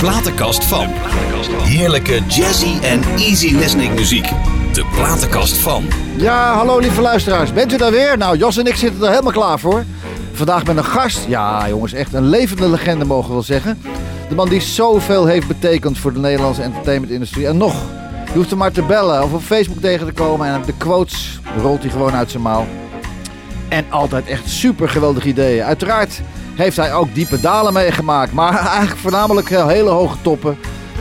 platenkast van. Heerlijke jazzy en easy listening muziek. De platenkast van. Ja, hallo lieve luisteraars. Bent u daar weer? Nou, Jos en ik zitten er helemaal klaar voor. Vandaag met een gast. Ja, jongens, echt een levende legende mogen we wel zeggen. De man die zoveel heeft betekend voor de Nederlandse entertainmentindustrie. En nog, je hoeft hem maar te bellen of op Facebook tegen te komen. En de quotes rolt hij gewoon uit zijn mouw. En altijd echt super geweldige ideeën. Uiteraard heeft hij ook diepe dalen meegemaakt. Maar eigenlijk voornamelijk eh, hele hoge toppen.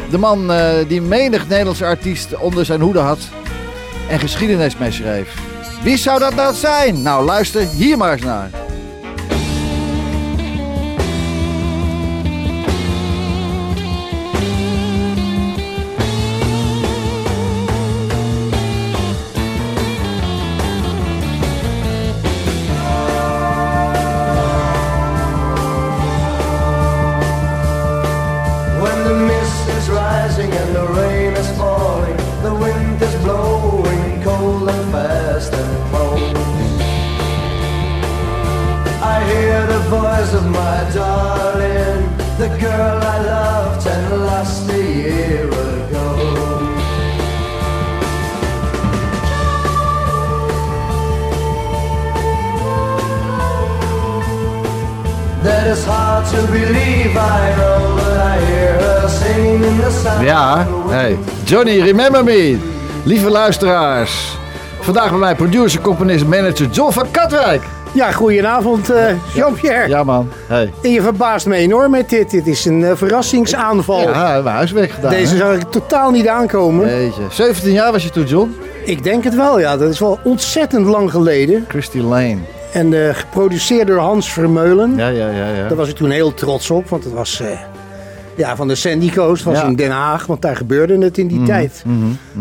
De man eh, die menig Nederlandse artiest onder zijn hoede had. En geschiedenis mee schreef. Wie zou dat nou zijn? Nou, luister hier maar eens naar. Johnny, remember me. Lieve luisteraars. Vandaag bij mij producer, componist, manager John van Katwijk. Ja, goedenavond eh Jean-Pierre. Ja man, hey. En je verbaast me enorm met dit. Dit is een eh, verrassingsaanval. Ja, we hebben huiswerk gedaan. Deze hè? zag ik totaal niet aankomen. Jeetje. 17 jaar was je toen, John? Ik denk het wel, ja. Dat is wel ontzettend lang geleden. Christy Lane. En eh, geproduceerd door Hans Vermeulen. Ja, ja, ja. ja. Daar was ik toen heel trots op, want het was ja, van de Sandy Coast, was Ja. in Den Haag, want daar gebeurde het in die tijd.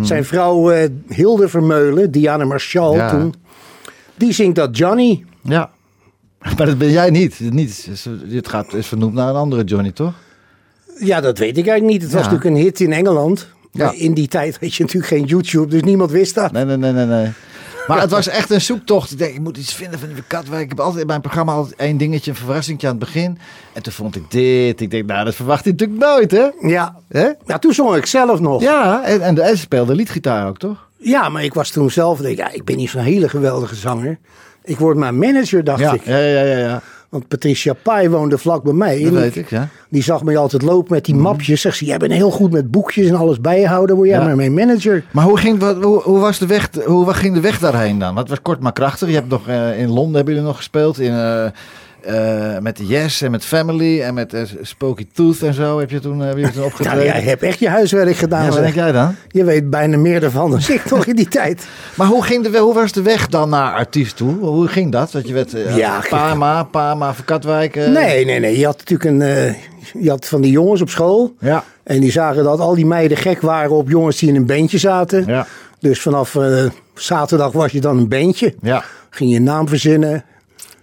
Zijn vrouw eh, Hilde Vermeulen, Diana Marshall Ja. toen, die zingt dat Johnny. ja. Maar dat ben jij niet. niet. Het gaat, is vernoemd naar een andere Johnny, toch? Ja, dat weet ik eigenlijk niet. Het was natuurlijk een hit in Engeland. Ja. In die tijd had je natuurlijk geen YouTube, dus niemand wist dat. Nee, nee, nee, nee. nee. Maar het was echt een zoektocht. Ik denk, ik moet iets vinden van die Katwijk. Ik heb altijd in mijn programma altijd één dingetje, een verrassingje aan het begin. En toen vond ik dit. Ik denk, nou, dat verwacht hij natuurlijk nooit, hè? Ja. Hè? ja, toen zong ik zelf nog. Ja, Ja, en, en, en speelde liedgitaar ook, toch? maar ik was toen zelf, denk, ik, ja, ik ben niet zo'n hele geweldige zanger. Ik word maar manager, dacht Ja, ik. ja, ja, ja. ja. Want Patricia Pai woonde vlak bij mij. Dat weet ik, ja. Die zag mij altijd lopen met die mapjes. Zegt ze, jij bent heel goed met boekjes en alles bijhouden. Word jij Ja. maar mijn manager? Maar hoe ging, wat, hoe, hoe was de weg, hoe ging de weg daarheen dan? Het was kort maar krachtig. Je hebt nog, eh, in Londen hebben jullie nog gespeeld. In, eh, eh, met Yes en met Family en met eh, Spooky Tooth en zo. Heb je toen, heb je toen opgetreden? jij hebt echt je huiswerk gedaan. ja, wat denk jij dan? Je weet bijna meer ervan dan ik toch in die tijd. Maar hoe, ging de, hoe was de weg dan naar artiest toe? Hoe ging dat? Dat je werd eh, Ja, Parma, Parma van Katwijk. Nee, nee, nee. Je had natuurlijk een... je had van die jongens op school. Ja. En die zagen dat al die meiden gek waren op jongens die in een bandje zaten. Ja. Dus vanaf zaterdag was je dan een bandje. Ja. Ging je naam verzinnen.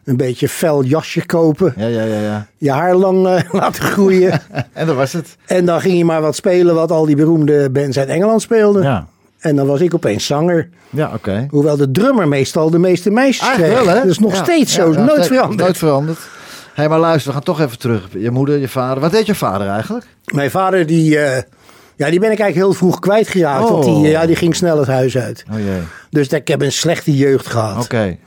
Een beetje fel jasje kopen. Ja, ja, ja, ja. Je haar lang eh, laten groeien. En dat was het. en dan ging je maar wat spelen wat al die beroemde bands uit Engeland speelden. Ja. En dan was ik opeens zanger. Ja, oké. Hoewel de drummer meestal de meeste meisjes kreeg. Wel, hè? Dat is nog Ja. steeds zo. Ja, nooit veranderd. Nooit veranderd. Hé, hey, maar luister, we gaan toch even terug. Je moeder, je vader. Wat deed je vader eigenlijk? Mijn vader, die, eh, ja, die ben ik eigenlijk heel vroeg kwijtgeraakt. Oh. Want die, eh, ja, die ging snel het huis uit. Oh jee. Dus ik heb een slechte jeugd gehad. Oké,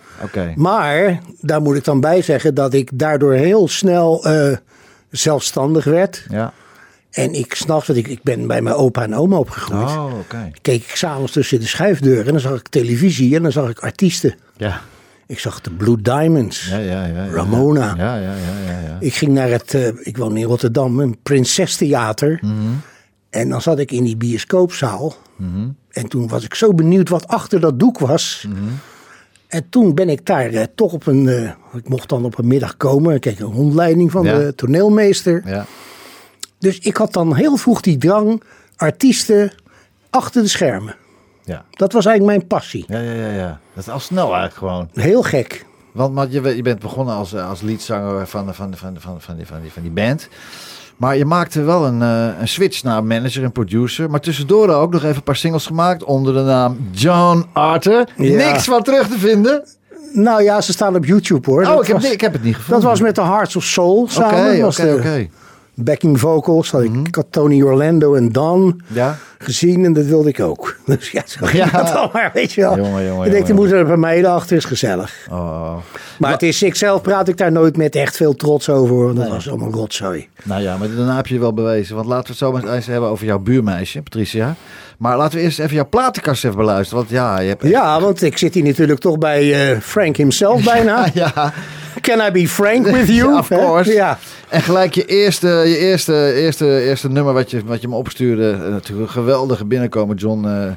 Maar daar moet ik dan bij zeggen dat ik daardoor heel snel eh, zelfstandig werd. Ja. En ik s'nachts, want ik, ik ben bij mijn opa en oma opgegroeid. Oh, oké. Keek ik s'avonds tussen de schuifdeuren en dan zag ik televisie en dan zag ik artiesten. Ja. Ik zag de Blue Diamonds. Ja, ja, ja, ja. Ramona. Ja, ja, ja, ja. ja. Ik ging naar het, eh, ik woon in Rotterdam, een Prinsestheater. Mhm. En dan zat ik in die bioscoopzaal. Mhm. En toen was ik zo benieuwd wat achter dat doek was. Mhm. En toen ben ik daar eh, toch op een, eh, ik mocht dan op een middag komen. Ik kreeg een rondleiding van Ja. de toneelmeester. Ja. Dus ik had dan heel vroeg die drang, artiesten achter de schermen. Ja. Dat was eigenlijk mijn passie. Ja, ja, ja, ja. Dat is al snel eigenlijk gewoon. Heel gek. Want maar je, je bent begonnen als, eh, als leadzanger van, van, van, van, van, die, van, die, van die band. Maar je maakte wel een, eh, een switch naar manager en producer. Maar tussendoor ook nog even een paar singles gemaakt onder de naam John Arthur. Ja. Niks van terug te vinden. Nou ja, ze staan op YouTube hoor. Oh, ik heb, ik heb het niet gevonden. Dat was met de Hearts of Soul Oké, samen. oké, de- oké. Backing vocals. Had ik, ik had Tony Orlando en Don Ja? gezien en dat wilde ik ook. Dus ja, zo Ja. dat dan maar, weet je wel. Jongen, jongen, ik denk, jongen, er moet er bij mij is gezellig. Oh. Maar het is, ik zelf praat ik daar nooit met echt veel trots over. Dat was allemaal rotzooi. Nou ja, maar daarna heb je wel bewezen. Want laten we het zo maar eens hebben over jouw buurmeisje, Patricia. Maar laten we eerst even jouw platenkast even beluisteren. Want ja, je hebt... Ja, want ik zit hier natuurlijk toch bij eh, Frank himself bijna. Ja, Can I be frank with you? Ja, of course. Ja. En gelijk je eerste, je eerste, eerste, eerste nummer wat je, wat je me opstuurde. eh, Natuurlijk een geweldige binnenkomen, John. eh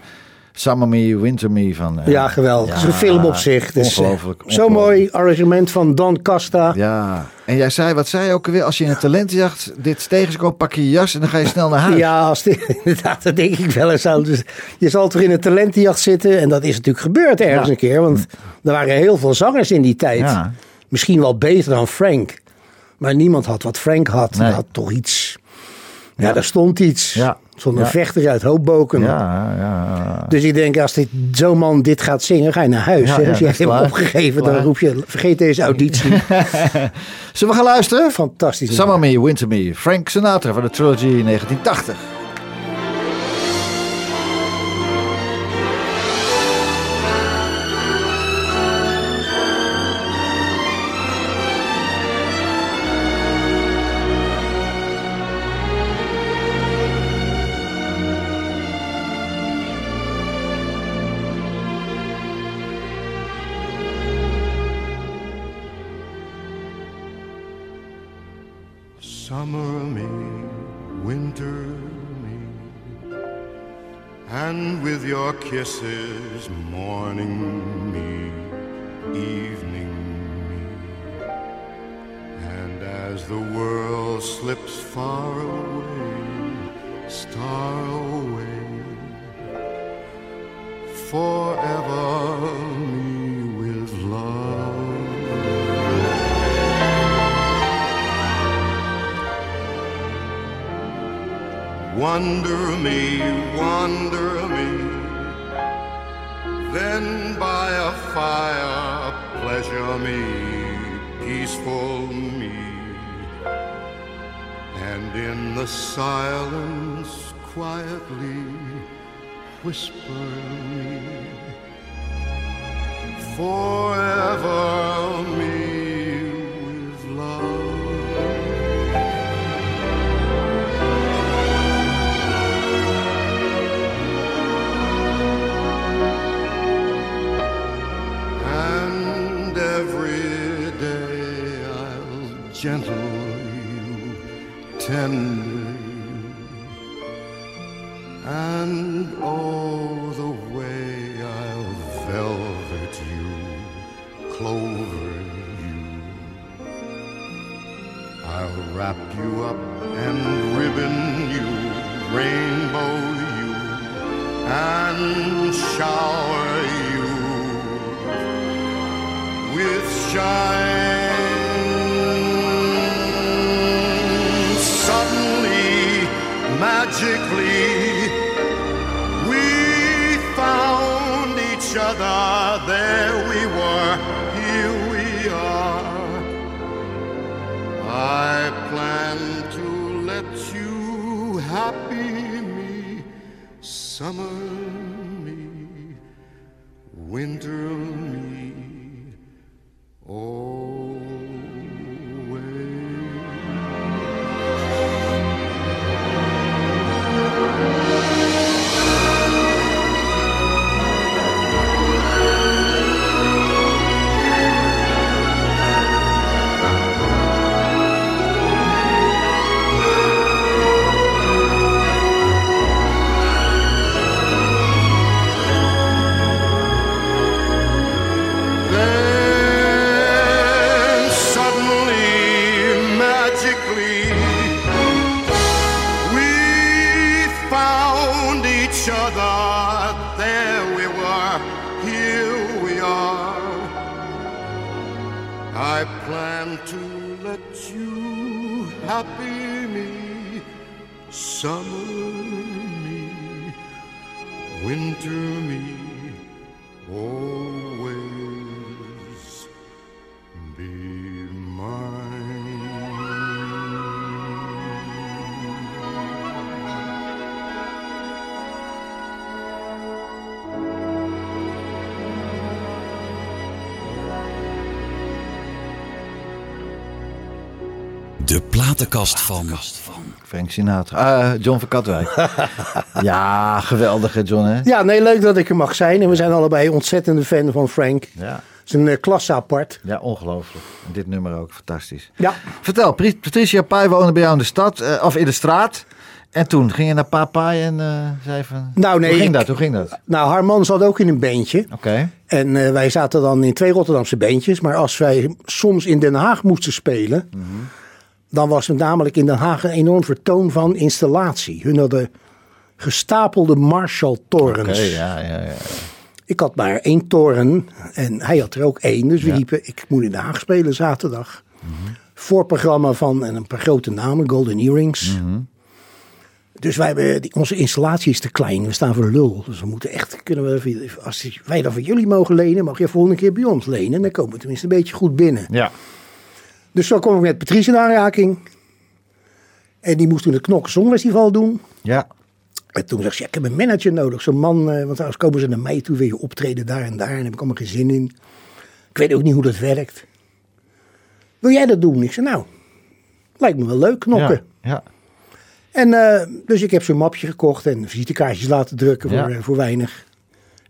Summer Me, Winter Me. Van, eh, ja, geweldig. Het is een film op zich. Dus, ongelooflijk. Zo ongelooflijk. mooi arrangement van Don Costa. Ja, en jij zei, wat zei je ook alweer? Als je in een talentenjacht dit tegenkomt, pak je je jas en dan ga je snel naar huis. Ja, als inderdaad, dat denk ik wel eens aan. Dus je zal toch in een talentenjacht zitten. En dat is natuurlijk gebeurd ergens Ja. een keer. Want er waren heel veel zangers in die tijd. Ja. Misschien wel beter dan Frank. Maar niemand had wat Frank had. Nee. Hij had toch iets. Ja, daar stond iets. Ja. Zonder Ja. vechter uit Hoopboken. Ja, ja. Dus ik denk, als dit, zo'n man dit gaat zingen, ga je naar huis. Ja, hè? ja, Als je hebt hem klaar. opgegeven, dan roep je, vergeet deze auditie. Zullen we gaan luisteren? Fantastisch. Summer Me, Winter Me. Frank Sinatra van de Trilogy 1980. Kisses, morning me, evening me. And as the world slips far away, star away, forever me with love. Wonder me, wonder. Then by a fire, pleasure me, peaceful me. And in the silence, quietly whisper me. Forever me tender and oh, the way I'll velvet you, clover you. I'll wrap you up and ribbon you, rainbow you, and shower you with shine. Summer platenkast van. Frank Sinatra. Ah, John van Katwijk. ja, geweldig hè, John hè? Ja, nee, leuk dat ik er mag zijn. En we zijn allebei ontzettende fan van Frank. Ja. Het is een eh, klasse apart. Ja, ongelooflijk. En dit nummer ook, fantastisch. Ja. Vertel, Patricia Pai woonde bij jou in de stad, eh, of in de straat. En toen ging je naar Papai en eh, zei van... Nou, nee, Hoe ging ik- dat? Hoe ging dat? Oké. Nou, haar man zat ook in een bandje. En eh, wij zaten dan in twee Rotterdamse bandjes. Maar als wij soms in Den Haag moesten spelen. Dan was het namelijk in Den Haag een enorm vertoon van installatie. Hun hadden gestapelde Marshall-torens. Ja, ja, ja. Ik had maar één toren en hij had er ook één. Dus we riepen, ik moet in Den Haag spelen zaterdag. Voorprogramma van en een paar grote namen, Golden Earrings. Dus wij hebben, onze installatie is te klein, we staan voor lul. Dus we moeten echt, kunnen we, als wij dan van jullie mogen lenen, mag je volgende keer bij ons lenen. Dan komen we tenminste een beetje goed binnen. Ja. Dus zo kom ik met Patrice in aanraking. En die moest toen het Knokken Songfestival doen. Ja. En toen zei ze, ja, ik heb een manager nodig. Zo'n man, eh, want anders komen ze naar mij toe, wil je optreden daar en daar. En daar heb ik allemaal geen zin in. Ik weet ook niet hoe dat werkt. Wil jij dat doen? Ik zei, nou, lijkt me wel leuk, knokken. Ja. ja. En eh, dus ik heb zo'n mapje gekocht en visitekaartjes laten drukken voor, Ja. eh, voor weinig.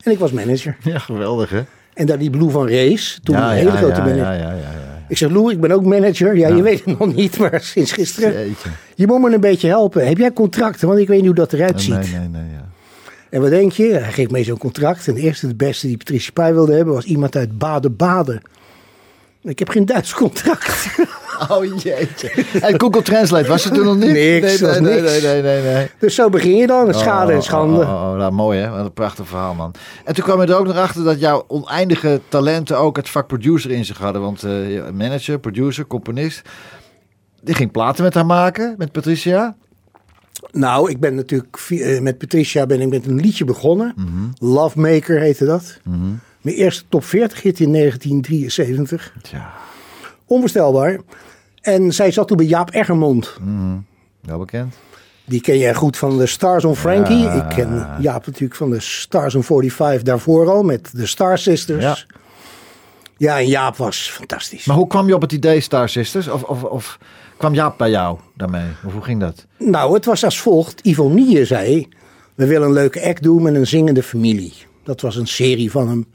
En ik was manager. Ja, geweldig hè? En daar die Blue van Race, toen een hele grote manager. ja, ja, ja, ja. Ik zeg, Lou, ik ben ook manager. Ja, je weet het nog niet, maar sinds gisteren. Jeetje. Je moet me een beetje helpen. Heb jij contracten? Want ik weet niet hoe dat eruit ziet. Nee, nee, nee, ja. En wat denk je? Hij geeft mij zo'n contract. En de eerste, de beste die Patricia Pai wilde hebben, was iemand uit Baden-Baden. Ik heb geen Duits contract. Oh jeetje. En Google Translate, was er toen nog niet? Niks, nee, nee, nee, niks. nee, nee, nee. Dus zo begin je dan. Schade en schande. Oh, oh, oh, nou, mooi hè, wat een prachtig verhaal man. En toen kwam je er ook nog achter dat jouw oneindige talenten ook het vak producer in zich hadden. Want eh, manager, producer, componist. Die ging platen met haar maken, met Patricia. Nou, ik ben natuurlijk eh, met Patricia ben ik met een liedje begonnen. Mhm. Love Maker heette dat. Mijn eerste top 40 hit in 1973. Tja, Onvoorstelbaar. En zij zat toen bij Jaap Eggermond. wel bekend. Die ken jij goed van de Stars on Frankie. Ja. Ik ken Jaap natuurlijk van de Stars on 45 daarvoor al. Met de Star Sisters. Ja. Ja, en Jaap was fantastisch. Maar hoe kwam je op het idee Star Sisters? Of, of, of kwam Jaap bij jou daarmee? Of hoe ging dat? Nou, het was als volgt. Ivonie zei, we willen een leuke act doen met een zingende familie. Dat was een serie van hem.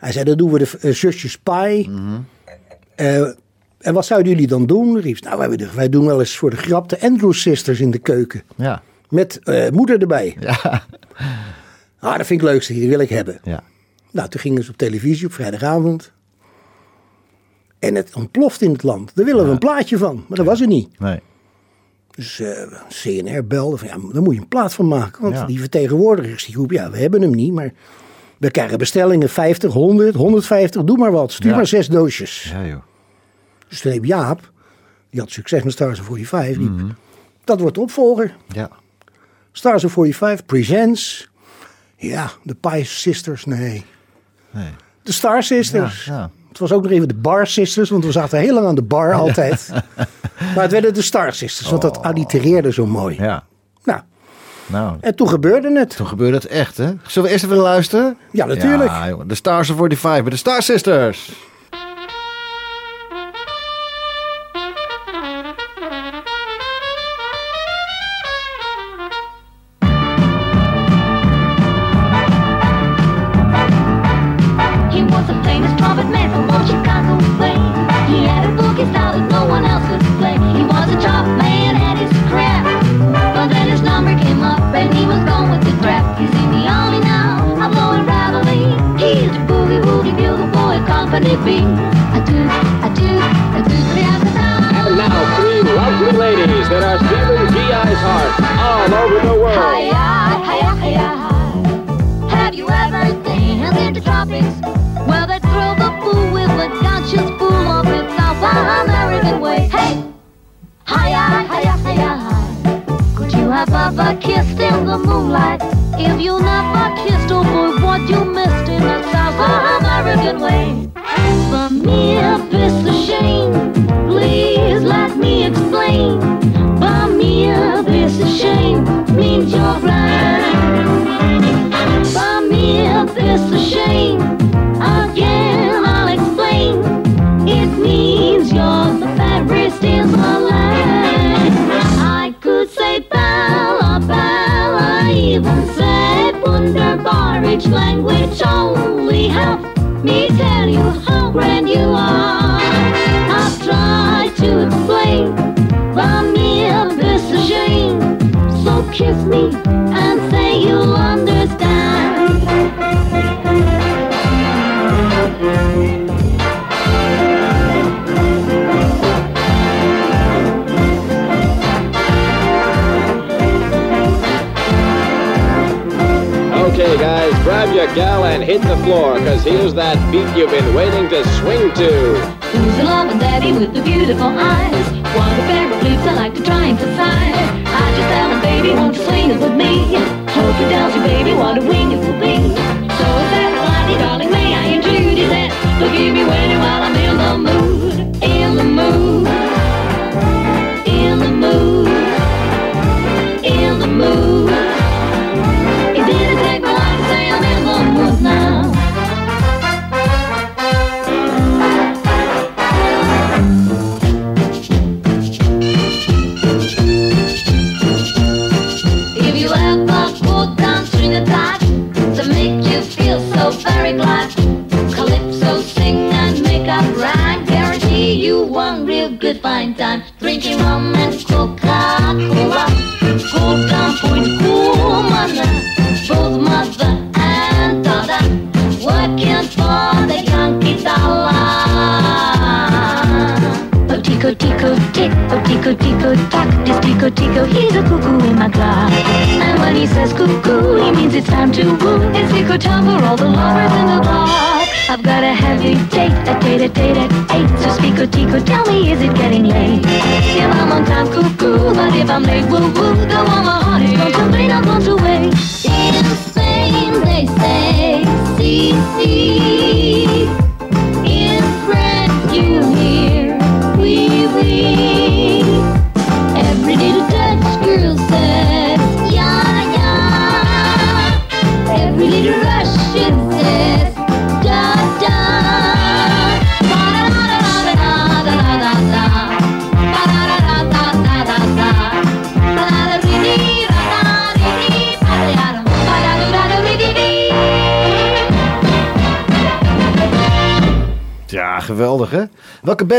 Hij zei, dan doen we de eh, zusjes Pai. Eh, en wat zouden jullie dan doen? Riep, ze, nou, wij, doen wel eens voor de grap de Andrews Sisters in de keuken. Ja, Met eh, moeder erbij. ja, Ah, dat vind ik het leukste, die wil ik hebben. ja. Nou, toen gingen ze op televisie op vrijdagavond. En het ontploft in het land. Daar willen we een plaatje van. Maar dat was er niet. Nee. Dus CNR belde van ja, daar moet je een plaat van maken. Want die vertegenwoordigers die groep, ja, we hebben hem niet. Maar we krijgen bestellingen 50, 100, 150, doe maar wat. Stuur Ja. maar zes doosjes. Ja joh. Dus toen heb Jaap, die had succes met Stars of 45, riep, Mhm. dat wordt de opvolger. Ja. Stars of 45 presents. Ja, de Pie Sisters, nee. Nee. De Star Sisters. Ja, ja. Het was ook nog even de Bar Sisters, want we zaten heel lang aan de bar altijd. maar het werden de Star Sisters, want dat allitereerde zo mooi. Oh. Ja. Nou, en toen gebeurde het. toen gebeurde het echt hè. Zullen we eerst even luisteren? Ja, natuurlijk. Ja, jongen. De Stars of 45 bij de Star Sisters. Boy, company B. I do, I do, I do, And now three lovely ladies that are stealing GI's heart all over the world. Hiya, hiya, hiya, hi. Have you ever danced in the tropics? Well, they thrill the fool with a conscious fool of it South American way. Hey, hiya, hiya, hiya, hi. Could you have ever kissed in the moonlight? If you never kissed, oh boy, what you missed in the South American way for me a shame. Please let me explain. For me a shame means you're. For me shame. Again, I'll explain. It means you're the. I could say Bella, Bella, even language only help me tell grand you are. I've tried to explain the mere shame. So kiss me and say you'll understand. And hit the floor, cause here's that beat you've been waiting to swing to. Who's the love daddy with the beautiful eyes? What a pair of lips I like to try and decide. I just tell him, baby, won't you swing it with me? Hope you dance, baby, what a wing it will be. So is that mighty darling, may I intrude? He said, forgive me waiting while I'm in the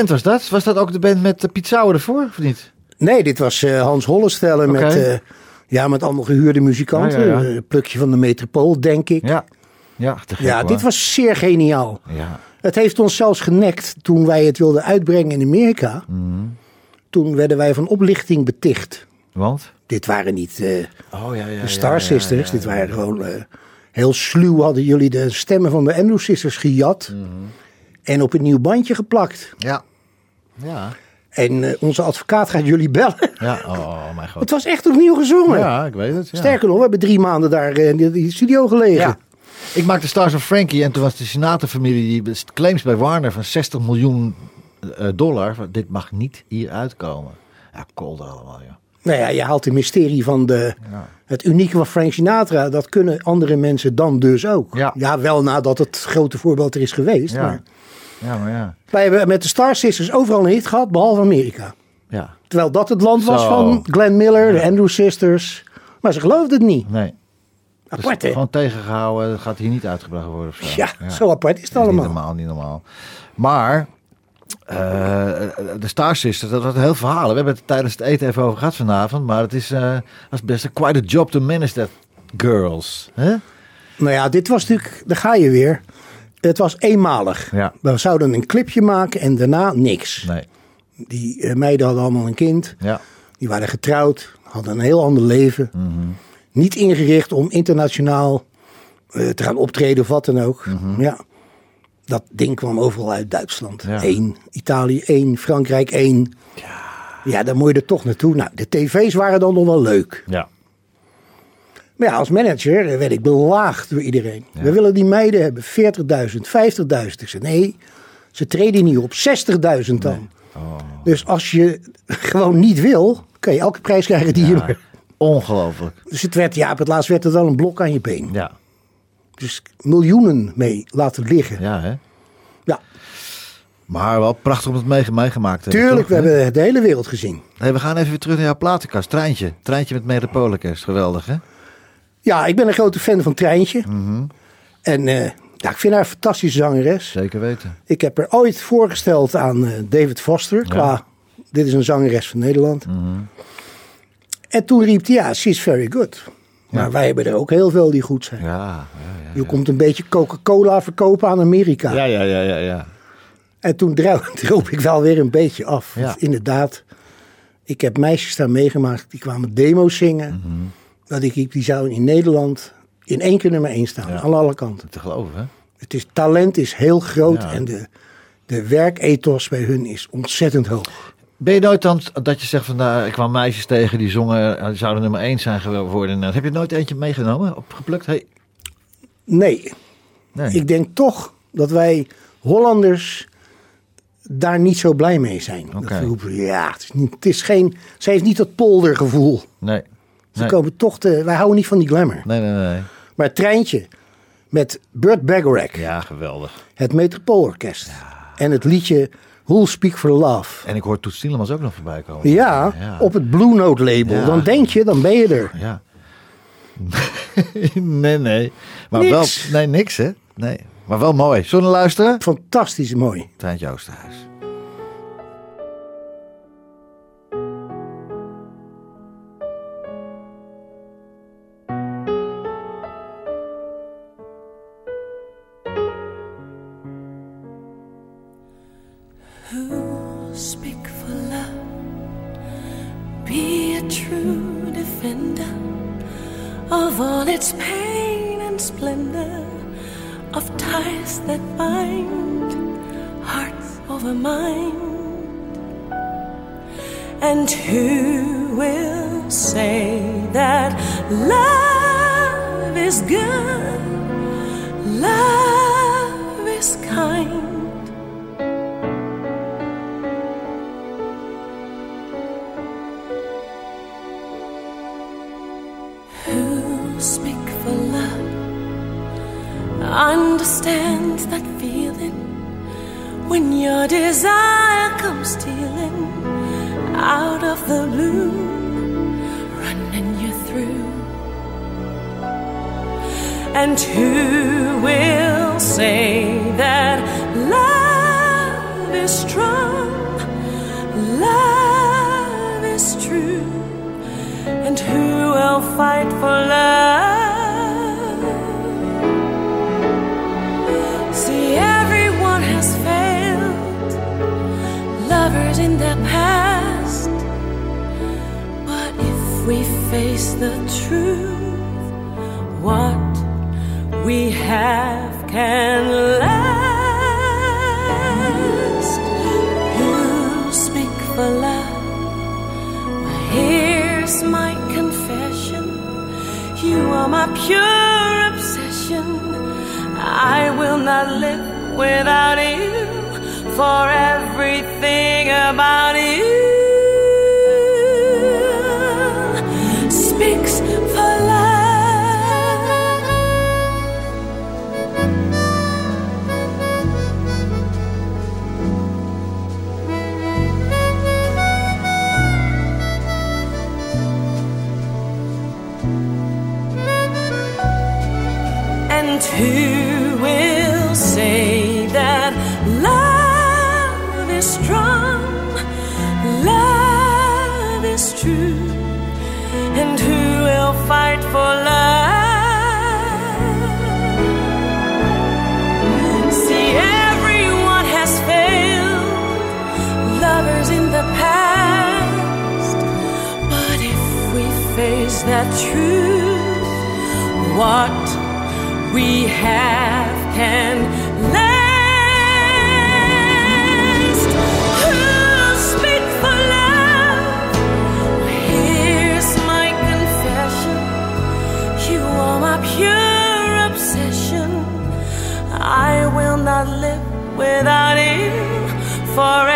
band was dat? Was dat ook de band met uh, Piet Sauer ervoor of niet? Nee, dit was eh, Hans Hollestellen Oké. met, eh, ja, met allemaal gehuurde muzikanten. Ja, ja. Eh, plukje van de Metropool, denk ik. Ja. Ja, gek, dit was zeer geniaal. Ja. Het heeft ons zelfs genekt toen wij het wilden uitbrengen in Amerika. Mhm. Toen werden wij van oplichting beticht. Want? Dit waren niet eh, Oh ja, ja. de Star Sisters. Dit waren gewoon eh, heel sluw. Hadden jullie de stemmen van de Andrew Sisters gejat. Mhm. En op een nieuw bandje geplakt. Ja. Ja. En eh, onze advocaat gaat jullie bellen. Ja, oh, oh mijn god. Het was echt opnieuw gezongen. Ja, ik weet het. Ja. Sterker nog, we hebben drie maanden daar eh, in die- studio gelegen. Ja. Ik maakte Stars of Frankie en toen was de Sinatra-familie die claims bij Warner van 60 miljoen eh, dollar. Van, dit mag niet hier uitkomen. Ja, kolder allemaal, ja. Nou ja, je haalt het mysterie van de, het unieke van Frank Sinatra. Dat kunnen andere mensen dan dus ook. Ja. wel nadat het grote voorbeeld er is geweest. Ja. Maar Ja, maar ja. wij hebben met de Star Sisters overal een hit gehad, behalve Amerika. Ja, Terwijl dat het land was Zo. van Glenn Miller, de Andrew Sisters. Maar ze geloofden het niet. nee. Apart, dus gewoon tegengehouden. Dat gaat hier niet uitgebracht worden of zo. Ja, zo apart is het allemaal. Niet normaal, niet normaal. Maar eh, de Star Sisters, dat was een heel verhaal. We hebben het tijdens het eten even over gehad vanavond. Maar het is eh, was best een quite a job to manage that girls. hè? Nou ja, dit was natuurlijk, daar ga je weer. Het was eenmalig. Ja. We zouden een clipje maken en daarna niks. Nee. Die eh, meiden hadden allemaal een kind. Ja. Die waren getrouwd, hadden een heel ander leven. Mhm. Niet ingericht om internationaal eh, te gaan optreden of wat dan ook. Ja. Dat ding kwam overal uit Duitsland. Mhm. Ja. Eén, Italië één, Frankrijk één. Ja. ja, daar moet je er toch naartoe. Nou, de tv's waren dan nog wel leuk. Ja. Maar ja, als manager werd ik belaagd door iedereen. We willen die meiden hebben 40.000, 50.000. Ik zei nee, ze treden niet op 60.000 dan. Oh. Dus als je gewoon niet wil, kan je elke prijs krijgen die je Ja. maar... Ongelooflijk. Dus het werd, ja, op het laatst werd het dan een blok aan je been. Ja. Dus miljoenen mee laten liggen. Ja, Ja, hè? Maar wel prachtig om het mee- meegemaakt te hebben. tuurlijk, we hebben de hele wereld gezien. Hey, we gaan even weer terug naar jouw platenkast. Treintje. Treintje met Metropolicus. Geweldig, hè? Ja, ik ben een grote fan van Treintje. Mhm. En eh, Ja, ik vind haar een fantastische zangeres. Zeker weten. Ik heb er ooit voorgesteld aan eh, David Foster. Qua, dit is een zangeres van Nederland. Mhm. En toen riep hij, ja, she's very good. Maar wij hebben er ook heel veel die goed zijn. Ja, ja, ja. Je komt een beetje Coca-Cola verkopen aan Amerika. Ja, ja, ja, ja, ja. En toen dro- droop ik wel weer een beetje af. Want Inderdaad, ik heb meisjes daar meegemaakt. Die kwamen demo's zingen. Mhm. Dat ik die zouden in Nederland in één keer nummer één staan. Aan alle kanten. Te geloven, hè? Het is, talent is heel groot Ja. en de, de werkethos bij hun is ontzettend hoog. Ben je nooit dan dat je zegt van, nou, ik kwam meisjes tegen die zongen, eh, die zouden nummer 1 zijn geworden. Heb je nooit eentje meegenomen, opgeplukt? Hey. Nee, Nee. ik denk toch dat wij Hollanders daar niet zo blij mee zijn. Dat we roepen, ja, het is, niet, het is geen, ze heeft niet dat poldergevoel. Nee. Ze Nee. komen toch te, wij houden niet van die glamour. Nee, nee, nee. Maar het treintje met Burt Bacharach, Ja, geweldig. het Metropoolorkest en het liedje Who'll Speak for Love. En ik hoor Toet Stielemans ook nog voorbij komen. Ja, Ja. op het Blue Note label. Ja. Dan denk je, dan ben je er. Ja. nee, nee. Maar Niks. wel, nee, niks hè? Nee. Maar wel mooi. Zullen we luisteren? Fantastisch mooi. Treintje Oosterhuis. My pure obsession. I will not live without you. For everything about you for love? See, everyone has failed, lovers in the past. But if we face that truth, what we have can For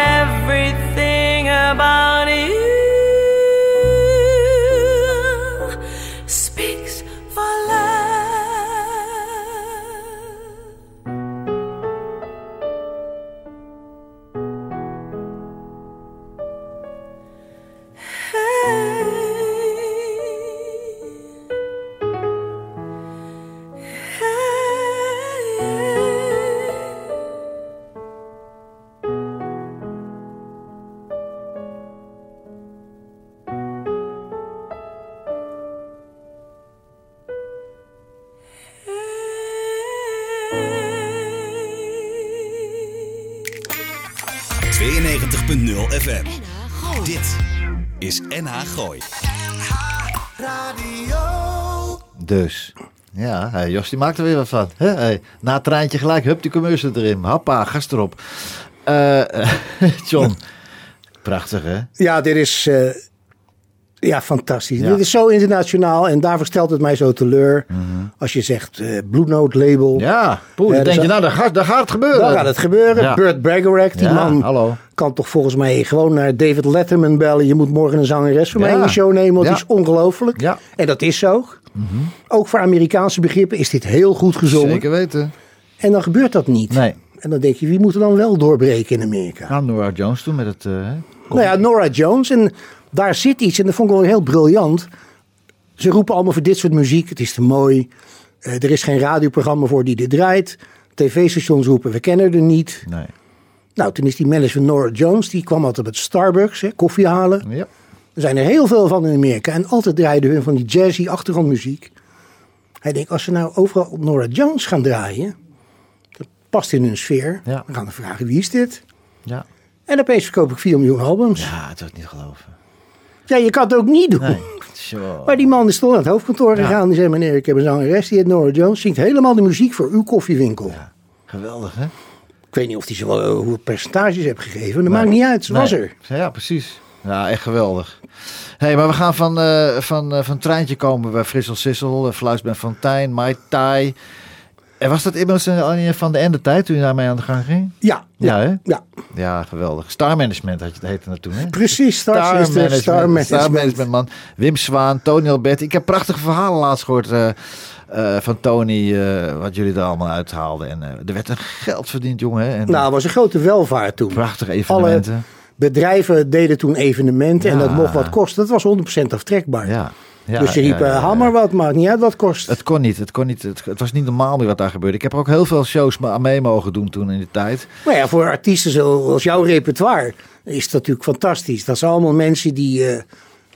92.0 FM. Dit is NH Gooi. Dus. Ja, hey, Jos die maakt er weer wat van. Hè? Hey, na het treintje gelijk, hup, die commercial erin. Hoppa, gast erop. Eh, John, prachtig hè? Ja, dit is eh, ja, fantastisch. Ja. Dit is zo internationaal en daarvoor stelt het mij zo teleur. Als je zegt eh Blue Note label, Mhm. Ja, poeh, dan denk dus je, nou, daar gaat, daar gaat het gebeuren. dan gaat het gebeuren. Ja. Burt Bacharach, die Ja, man hallo. Kan toch volgens mij gewoon naar David Letterman bellen. Je moet morgen een zangeres voor mij in de show nemen, want die is ongelooflijk. Ja. Mhm. En dat is zo. Ook voor Amerikaanse begrippen is dit heel goed gezongen. Zeker weten. En dan gebeurt dat niet. Nee. En dan denk je, wie moet er dan wel doorbreken in Amerika? Gaan Nora Jones toen met het... hè? Nou ja, Nora Jones. En daar zit iets. En dat vond ik wel heel briljant. Ze roepen allemaal voor dit soort muziek. Het is te mooi. Eh, er is geen radioprogramma voor die dit draait. TV-stations roepen, we kennen er niet. Nee. Nou, toen is die manager van Nora Jones. Die kwam altijd met Starbucks, hè, koffie halen. Ja. Er zijn er heel veel van in Amerika. En altijd draaiden hun van die jazzy achtergrondmuziek. Hij denkt, als ze nou overal op Nora Jones gaan draaien. Dat past in hun sfeer. Ja. Dan gaan we vragen, wie is dit? Ja. En opeens verkoop ik 4 miljoen albums. Ja. Ja, het was niet geloven. je kan het ook niet doen. Nee. Maar die man is toch naar het hoofdkantoor gegaan. Die zei, meneer, ik heb een zangeres, die heet Nora Jones. Zingt helemaal de muziek voor uw koffiewinkel. Geweldig, hè? Ik weet niet of hij ze wel eh, hoe percentages heeft gegeven. Dat maakt niet uit, ze was er. Ja, precies. Ja, echt geweldig. hey, maar we gaan van, eh, van, eh, van Treintje komen bij Frissel Sissel, uh, Fluisben Fontijn, Mai Tai. En was dat immers eh, al in van de ende tijd toen je daarmee aan de gang ging? Ja, Ja, ja, hè? ja. Ja, geweldig. Star Management had je het heette toen, hè? Precies, Star, Star Management. Star Management, man. Wim Zwaan, Tony Alberti. Ik heb prachtige verhalen laatst gehoord eh, eh, van Tony, eh, wat jullie er allemaal uithaalden. En eh, er werd een geld verdiend, jongen. Hè? En Nou, het was een grote welvaart toen. prachtige Alle evenementen. bedrijven deden toen evenementen en dat mocht wat kosten. Dat was 100% aftrekbaar. Ja. Ja, dus je riep, ja, ja, maar wat, maakt niet uit wat kost. Het kon niet. Het, kon niet het, het was niet normaal meer wat daar gebeurde. Ik heb er ook heel veel shows aan mee mogen doen toen in die tijd. Maar ja, voor artiesten zoals jouw repertoire is het natuurlijk fantastisch. Dat zijn allemaal mensen die,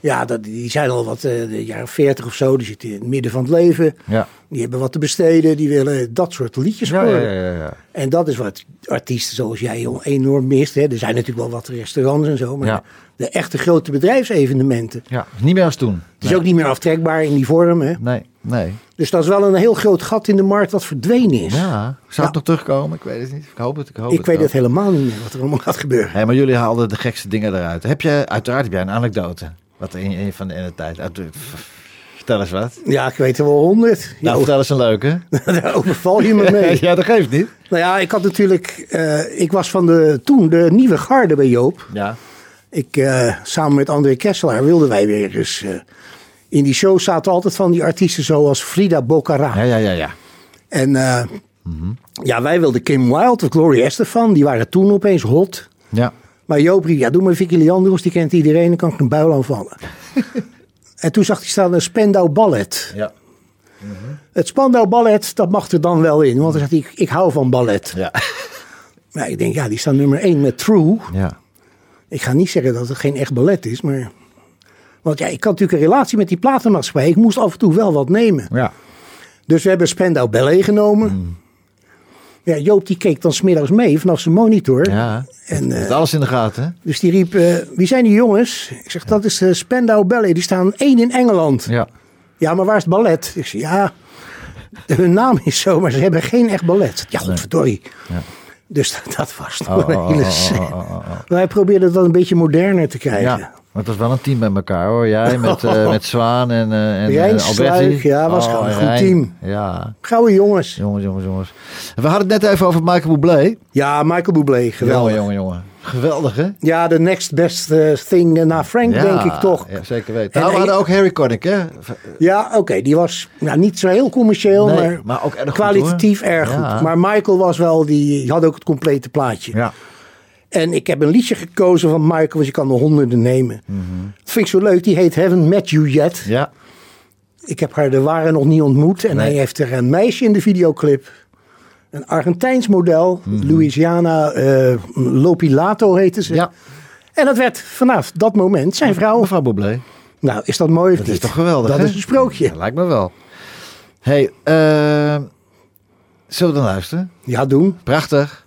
ja, dat, die zijn al wat, eh, de jaren 40 of zo. Die zitten in het midden van het leven. Ja. Die hebben wat te besteden. Die willen dat soort liedjes horen. ja, ja, ja. En dat is wat artiesten zoals jij enorm mist. Hè. Er zijn natuurlijk wel wat restaurants en zo. Maar de echte grote bedrijfsevenementen. ja. Niet meer als toen. Het is ook niet meer aftrekbaar in die vorm. Hè. Nee, nee. Dus dat is wel een heel groot gat in de markt wat verdwenen is. Ja. Zou het nog terugkomen? Ik weet het niet. Ik hoop het. Ik, hoop Ik weet het helemaal niet meer wat er allemaal gaat gebeuren. Hé, maar jullie haalden de gekste dingen eruit. Heb je, uiteraard heb jij een anekdote. Wat in, in van de tijd. Uit, vertel eens wat. Ja, ik weet er wel honderd. Nou, vertel eens een leuke. Daar overval je me mee. ja, dat geeft niet. Nou ja, ik had natuurlijk... eh, ik was van de, toen de nieuwe garde bij Joop. Ja. Ik, eh, samen met André Kesselaar wilden wij weer eens... eh, in die show zaten altijd van die artiesten zoals Frida Bocara. Ja, ja, ja, ja. En eh, ja, wij wilden Kim Wilde of Gloria Estefan. Die waren toen opeens hot. Ja. Maar Joop riep, ja, doe maar Vicky Leandros. Die kent iedereen, dan kan ik een buil aanvallen. en toen zag hij staan een Spendau Ballet. Ja. Het Spandau Ballet, dat mag er dan wel in. Want dan zegt hij, ik, ik hou van ballet. Ja. Maar ik denk, ja, die staan nummer 1 met True. Ja. Ik ga niet zeggen dat het geen echt ballet is, maar... Want ja, ik had natuurlijk een relatie met die platenmaatschappij. Ik moest af en toe wel wat nemen. Ja. Dus we hebben Spendau Ballet genomen. Mm. Ja, Joop die keek dan smiddags mee vanaf zijn monitor. Ja. En, eh, alles in de gaten, hè? dus die riep, eh, wie zijn die jongens? Ik zeg, dat is eh, Spendau Ballet. Die staan één in Engeland. Ja. Ja, maar waar is het ballet? Ik zeg, ja, hun naam is zo, maar ze hebben geen echt ballet. Ja, godverdorie. Ja. Dus dat, dat was toch Oh, een oh, hele oh, oh, oh, oh, oh. Wij probeerden dat een beetje moderner te krijgen. Ja, maar het was wel een team met elkaar hoor. Jij met, eh, met Zwaan en, eh en Rijn eh. Sluik, ja, was gewoon een goed Rijn. team. Ja, Gouden jongens. jongens, jongens, jongens. We hadden het net even over Michael Bublé. Ja, Michael Bublé, geweldig. Jongen, jongen, jongen. Geweldig hè? Ja, de next best thing na Frank, Ja, denk ik toch. Ja, zeker weten. En Nou, we hadden ook Harry Connick hè? Ja, oké, die was nou, niet zo heel commercieel, Nee, maar, maar ook erg goed, kwalitatief hoor. erg Ja. goed. Maar Michael was wel, die had ook het complete plaatje. Ja. En ik heb een liedje gekozen van Michael, want je kan er honderden nemen. Mhm. Dat vind ik zo leuk, die heet Haven't Met You Yet. Ja. Ik heb haar de ware nog niet ontmoet. En Nee. hij heeft er een meisje in de videoclip. Een Argentijns model, Louisiana eh, Lopilato heette ze. Mhm. Ja. En dat werd vanaf dat moment zijn vrouw. Mevrouw Bublé. Nou, is dat mooi of Dat niet? is toch geweldig Dat hè? is een sprookje. Ja, lijkt me wel. hey, eh, zullen we dan luisteren? Ja, doen. Prachtig.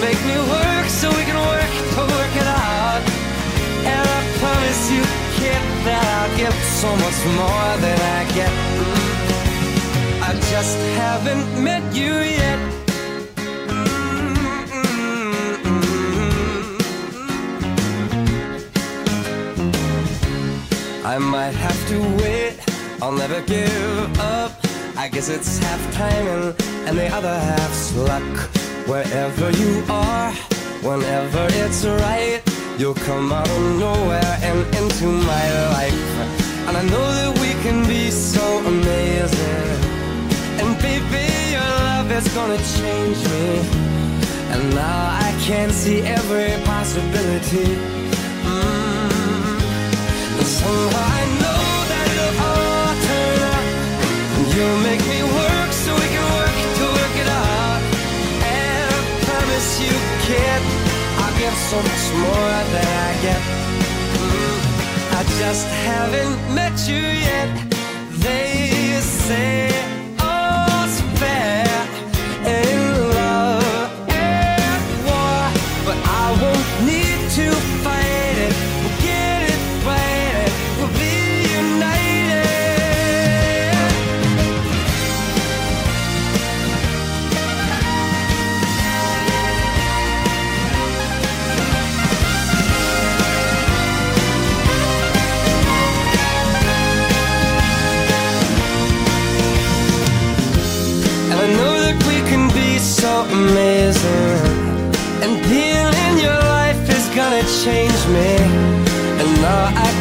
Make me work so we can work to work it out. And I promise you, kid, that I'll give so much more than I get. I just haven't met you yet. I might have to wait, I'll never give up. I guess it's half timing and the other half's luck. Wherever you are, whenever it's right, you'll come out of nowhere and into my life. And I know that we can be so amazing. And baby, your love is gonna change me. And now I can see every possibility. Mm. And somehow I know that it'll all turn out. And you'll make me work promise you, kid, I'll give so much more than I get. Mm. I just haven't met you yet. They say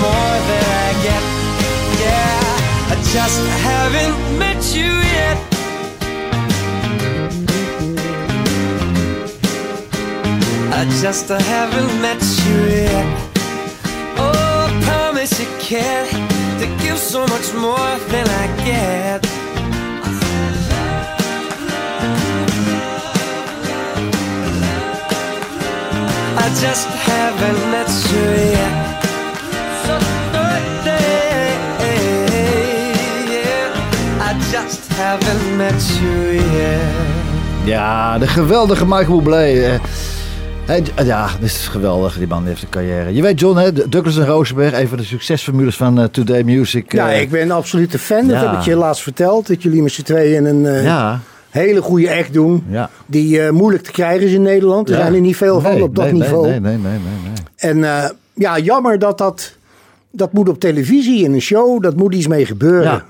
more than I get. Yeah, I just haven't met you yet. I just haven't met you yet. Oh, I promise you can to give so much more than I get. I just haven't met you yet. Haven't met you yet. Ja, de geweldige Michael Bublé. eh. Ja, dit is geweldig. Die man heeft een carrière. Je weet John, hè, Douglas en Rosenberg, een van de succesformules van eh, Today Music. Ja, eh, ik ben een absolute fan. Dat ja. heb ik je laatst verteld. Dat jullie met z'n tweeën een eh, Ja, hele goede act doen. ja. Die eh, moeilijk te krijgen is in Nederland. Er Ja. zijn er niet veel van Nee, op dat nee, niveau. Nee, nee, nee, nee, nee. En eh, ja, jammer dat dat... Dat moet op televisie, in een show. Dat moet iets mee gebeuren.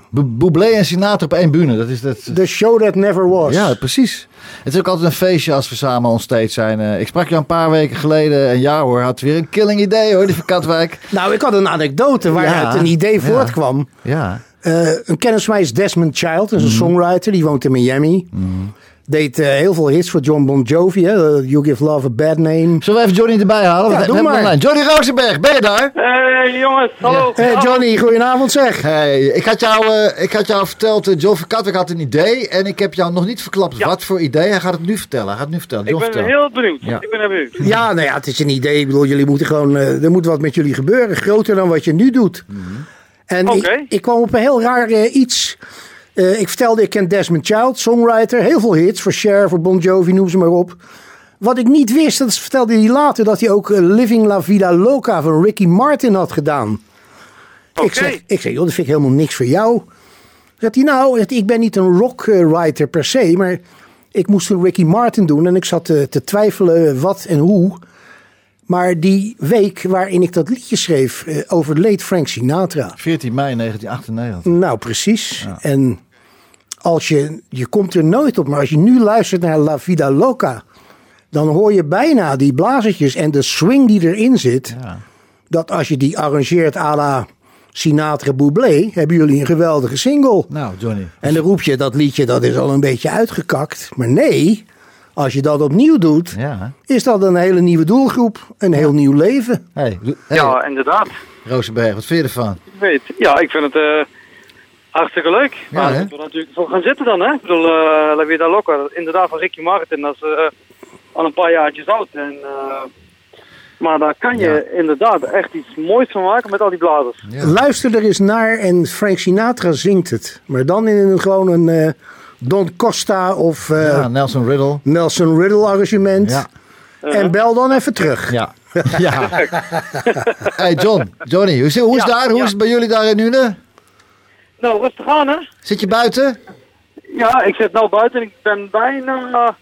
Ja, en Sinatra op één bühne. Dat is dat. The show that never was. Ja, precies. Het is ook altijd een feestje als we samen on stage zijn. Eh, ik sprak je een paar weken geleden en ja hoor, had weer een killing idee hoor, die van Katwijk. Nou, ik had een anekdote waaruit Ja. een idee Ja. voortkwam. Ja, Eh, een kennis van mij is Desmond Child. Mhm. Is een songwriter. Die woont in Miami. Deed eh, heel veel hits voor John Bon Jovi. Hè? Eh, you Give Love a Bad Name. zullen we even Johnny erbij halen? Ja, doe maar. Johnny Rosenberg, ben je daar? Hey jongens, hallo. Hey Johnny, goedenavond zeg. Hey, ik had jou, eh, ik had jou verteld, John van Katwijk had een idee en ik heb jou nog niet verklapt Ja. wat voor idee. Hij gaat het nu vertellen. Hij gaat het nu vertellen. Ik John, ben vertel. heel benieuwd. Ja. Ik ben heel benieuwd. Ja, nou ja, het is een idee. Ik bedoel, jullie moeten gewoon, er moet wat met jullie gebeuren. Groter dan wat je nu doet. En Oké. ik, ik kwam op een heel raar iets. Eh, ik vertelde, ik ken Desmond Child, songwriter. Heel veel hits voor Cher, voor Bon Jovi, noem ze maar op. Wat ik niet wist, dat vertelde hij later, dat hij ook eh, Living La Vida Loca van Ricky Martin had gedaan. Ik zeg, ik zeg, joh, dat vind ik helemaal niks voor jou. Zegt hij, nou, ik ben niet een rockwriter per se, maar ik moest een Ricky Martin doen en ik zat te, te twijfelen wat en hoe. Maar die week waarin ik dat liedje schreef, eh, overleed Frank Sinatra. 14 mei 1998. Nou, precies. En als je, je komt er nooit op, maar als je nu luistert naar La Vida Loca, dan hoor je bijna die blazertjes en de swing die erin zit. Dat als je die arrangeert à la Sinatra Bublé, hebben jullie een geweldige single. Nou, Johnny. En dan roep je dat liedje, dat is al een beetje uitgekakt. Maar nee, als je dat opnieuw doet, Ja. is dat een hele nieuwe doelgroep. Een heel nieuw leven. Hey, hey, Ja, inderdaad. Rosenberg, wat vind je ervan? Ik weet. Ja, ik vind het eh, hartstikke leuk. Ja, maar moeten we natuurlijk voor gaan zitten dan, hè? Ik bedoel, eh La Vida Loca, inderdaad van Ricky Martin, dat is eh, al een paar jaartjes oud. En, eh, maar daar kan je inderdaad echt iets moois van maken met al die blazers. Luister er eens naar en Frank Sinatra zingt het. Maar dan in een, gewoon een eh, Don Costa of eh, Ja, Nelson Riddle. Nelson Riddle arrangement. Ja. En bel dan even terug. Ja. ja. hey John, Johnny, hoe is, hoe is Ja, daar? Hoe ja. is het bij jullie daar in Nune? Nou, rustig aan, hè? Zit je buiten? Ja, ik zit nou buiten en ik ben bijna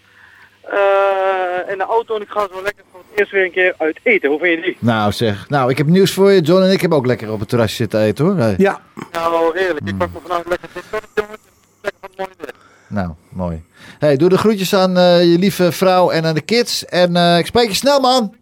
eh, in de auto en ik ga zo lekker voor het eerst weer een keer uit eten. Hoe vind je die? Nou zeg, nou ik heb nieuws voor je. John en ik hebben ook lekker op het terrasje zitten eten hoor. Hey. Ja, Nou, heerlijk. Ik pak me vanavond lekker dit jongens. Lekker van weer. Nou, mooi. Hey, doe de groetjes aan eh, je lieve vrouw en aan de kids. En eh, ik spreek je snel man.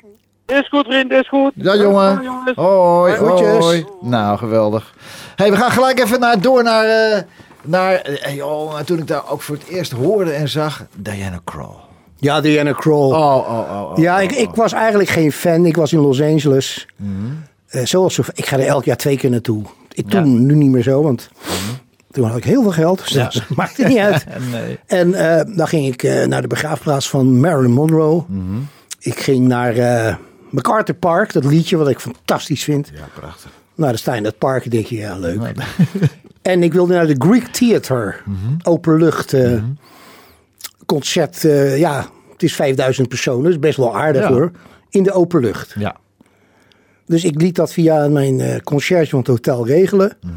Is goed, vriend, is goed. Ja jongen. jongens. Hoi, Groetjes. hoi. Nou, geweldig. Hey, we gaan gelijk even naar, door naar... eh, naar eh, joh, toen ik daar ook voor het eerst hoorde en zag... Diana Krall. ja Diana Krall. Oh, oh, oh. oh ja, oh, ik, ik oh. was eigenlijk geen fan. Ik was in Los Angeles. Mhm. Eh, zoals, zo- ik ga er elk jaar twee keer naartoe. Ik, toen Ja. Nu niet meer zo, want toen had ik heel veel geld. Dus dat maakte niet uit. Nee. En dan ging ik naar de begraafplaats van Marilyn Monroe. Mhm. Ik ging naar MacArthur Park, dat liedje wat ik fantastisch vind. Ja, prachtig. Nou, dan sta je in dat park en denk je, ja, leuk. en ik wilde naar de Greek Theater. Mhm. Openlucht eh, concert. eh, ja, het is 5000 personen, dus best wel aardig Ja. hoor. In de openlucht. Ja. Dus ik liet dat via mijn conciërge van het hotel regelen. Mhm.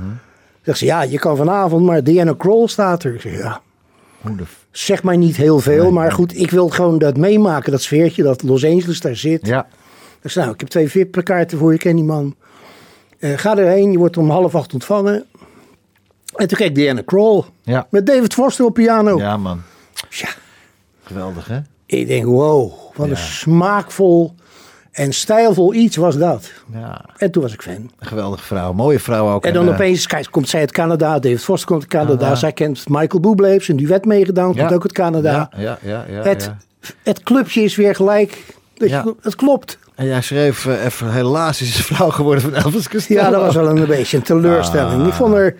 Zegt ze, ja, je kan vanavond, maar Diana Kroll staat er. Ik zeg, ja, zeg mij niet heel veel, Nee, maar nee. goed, ik wil gewoon dat meemaken, dat sfeertje, dat Los Angeles daar zit. Ja. Ik zei, nou, ik heb twee VIP-plakaarten voor je, ken die man. Eh, ga erheen, je wordt om half acht ontvangen. En toen kreeg Diana Kroll Ja. met David Foster op piano. Ja, man. Ja. Geweldig, hè? Ik denk, wow, wat Ja. een smaakvol en stijlvol iets was dat. Ja. En toen was ik fan. Een geweldige vrouw. Mooie vrouw ook. En dan eh, opeens kijk, komt zij uit Canada, David Foster komt uit Canada. Zij kent Michael Bublé, heeft zijn duet meegedaan, komt Ja. ook uit Canada. Ja, ja, ja. ja, het, clubje is weer gelijk. Dus Ja. Het klopt. En jij schreef eh, even, helaas is ze vrouw geworden van Elvis Costello. Ja, dat was wel een beetje een teleurstelling. Ah. Ik vond haar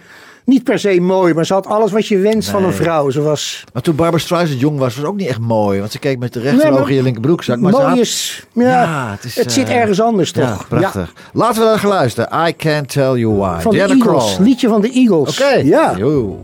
niet per se mooi, maar ze had alles wat je wenst van een vrouw. Ze was Maar toen Barbara Streisand jong was, was ook niet echt mooi. Want ze keek met de rechteroog Nee, in je linkerbroekzak. Maar mooi had- is, ja, Ja, het het, is, zit eh, ergens anders Ja, toch? prachtig. Laten we dan gaan luisteren. I Can't Tell You Why. Van de Eagles, liedje van de Eagles. Oké. Ja. Yo.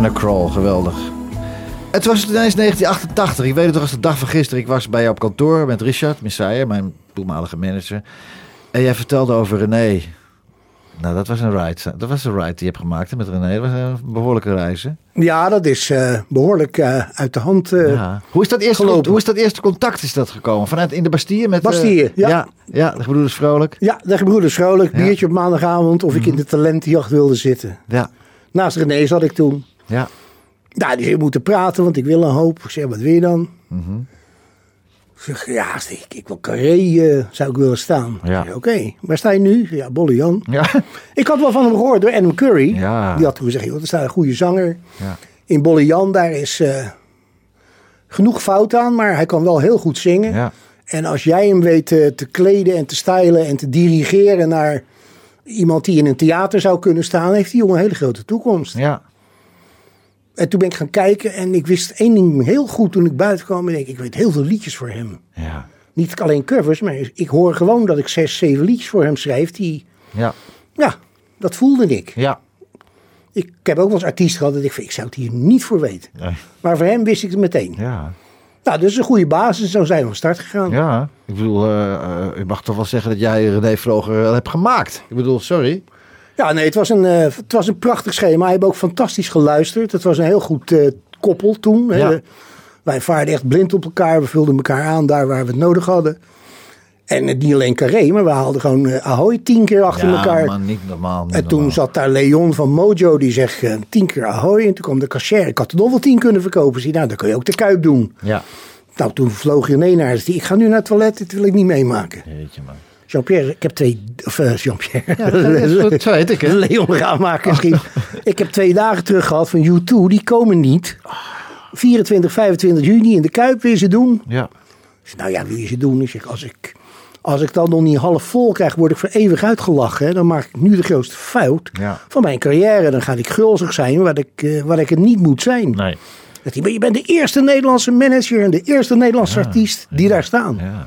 Diana Krall, geweldig. Het was ineens 1988. Ik weet het nog als de dag van gisteren. Ik was bij jou op kantoor met Richard Messijer, mijn toenmalige manager. En jij vertelde over René. Nou, dat was een ride. Dat was een ride die je hebt gemaakt hè, met René. Dat was een behoorlijke reis. hè? Ja, dat is eh, behoorlijk eh, uit de hand eh, Ja. Hoe, is dat eerste, gelopen. hoe is dat eerste contact is dat gekomen? Vanuit in de Bastille? Met, Bastille, ja. ja. Ja, de gebroeders Vrolijk. Ja, de gebroeders vrolijk, Ja. Mhm. biertje op maandagavond of ik in de talentenjacht wilde zitten. Ja, Naast René zat ik toen. Ja. Nou, die we moeten praten, want ik wil een hoop. Ik zeg, wat wil je dan? Ik zeg, ja, ik, ik wil Carré, eh, zou ik willen staan. Ja. Oké, waar sta je nu? Ja, Bolle Jan. Ja. Ik had wel van hem gehoord door Adam Curry. Ja. Die had toen gezegd, joh, er staat een goede zanger. Ja. In Bolle Jan, daar is eh, genoeg fout aan, maar hij kan wel heel goed zingen. Ja. En als jij hem weet eh, te kleden en te stylen en te dirigeren naar iemand die in een theater zou kunnen staan, heeft die jongen een hele grote toekomst. ja. En toen ben ik gaan kijken en ik wist één ding heel goed toen ik buiten kwam. En ik, ik weet heel veel liedjes voor hem. Ja. Niet alleen covers, maar ik hoor gewoon dat ik zes, zeven liedjes voor hem schrijf. Die, Ja. ja, dat voelde ik. Ja. Ik heb ook wel eens artiesten gehad dat ik ik zou het hier niet voor weten. Nee. Maar voor hem wist ik het meteen. Ja. Nou, dus een goede basis. Zo zijn we van start gegaan. Ja. Ik bedoel, eh, eh, u mag toch wel zeggen dat jij René Vroger wel hebt gemaakt. Ik bedoel, sorry. Ja, nee, het was een, eh, het was een prachtig schema. Hij heeft ook fantastisch geluisterd. Het was een heel goed eh, koppel toen. hè. Wij vaarden echt blind op elkaar. We vulden elkaar aan daar waar we het nodig hadden. En eh, niet alleen Carré, maar we haalden gewoon eh, Ahoy tien keer achter ja, elkaar. man, niet normaal. Niet en toen normaal. zat daar Leon van Mojo, die zegt eh, tien keer Ahoy. En toen kwam de cashier. Ik had er nog wel tien kunnen verkopen. Zie, nou, dan kun je ook de Kuip doen. Ja. Nou, toen vloog René naar huis. Ik ga nu naar het toilet, dit wil ik niet meemaken. Jeetje, man. Jean-Pierre, ik heb twee... Of eh, Jean-Pierre. Ja, dat is ik, hè? Leon Raamaker schreef. ik heb twee dagen terug gehad van U2. Die komen niet. 24, 25 juni in de Kuip weer ze doen. Ja. Ik zeg, nou ja, wil je ze doen? Ik zeg, als ik, als ik dan nog niet half vol krijg, word ik voor eeuwig uitgelachen. hè. Dan maak ik nu de grootste fout Ja. van mijn carrière. Dan ga ik gulzig zijn waar ik, eh, waar ik het niet moet zijn. Nee. Je bent de eerste Nederlandse manager en de eerste Nederlandse artiest die daar staan. Ja.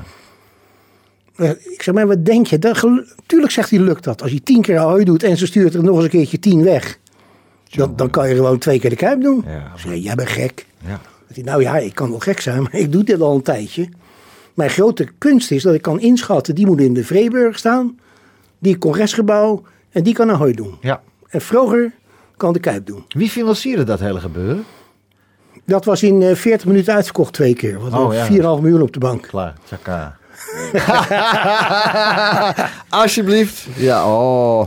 Eh, Ik zeg, maar wat denk je? Dat, tuurlijk zegt hij, lukt dat. Als je tien keer Ahoy doet en ze stuurt er nog eens een keertje tien weg. Dan, dan kan je gewoon twee keer de Kuip doen. Ja. Zeg, jij bent gek. Ja. Nou ja, ik kan wel gek zijn, maar ik doe dit al een tijdje. Mijn grote kunst is dat ik kan inschatten, die moet in de Vreeburg staan. Die congresgebouw en die kan Ahoy doen. ja. En Vroger kan de Kuip doen. Wie financierde dat hele gebeuren? Dat was in eh, 40 minuten uitverkocht twee keer. Wat Oh, ja. 4,5 miljoen op de bank. Klaar. Tjaka. Alsjeblieft. Ja, oh.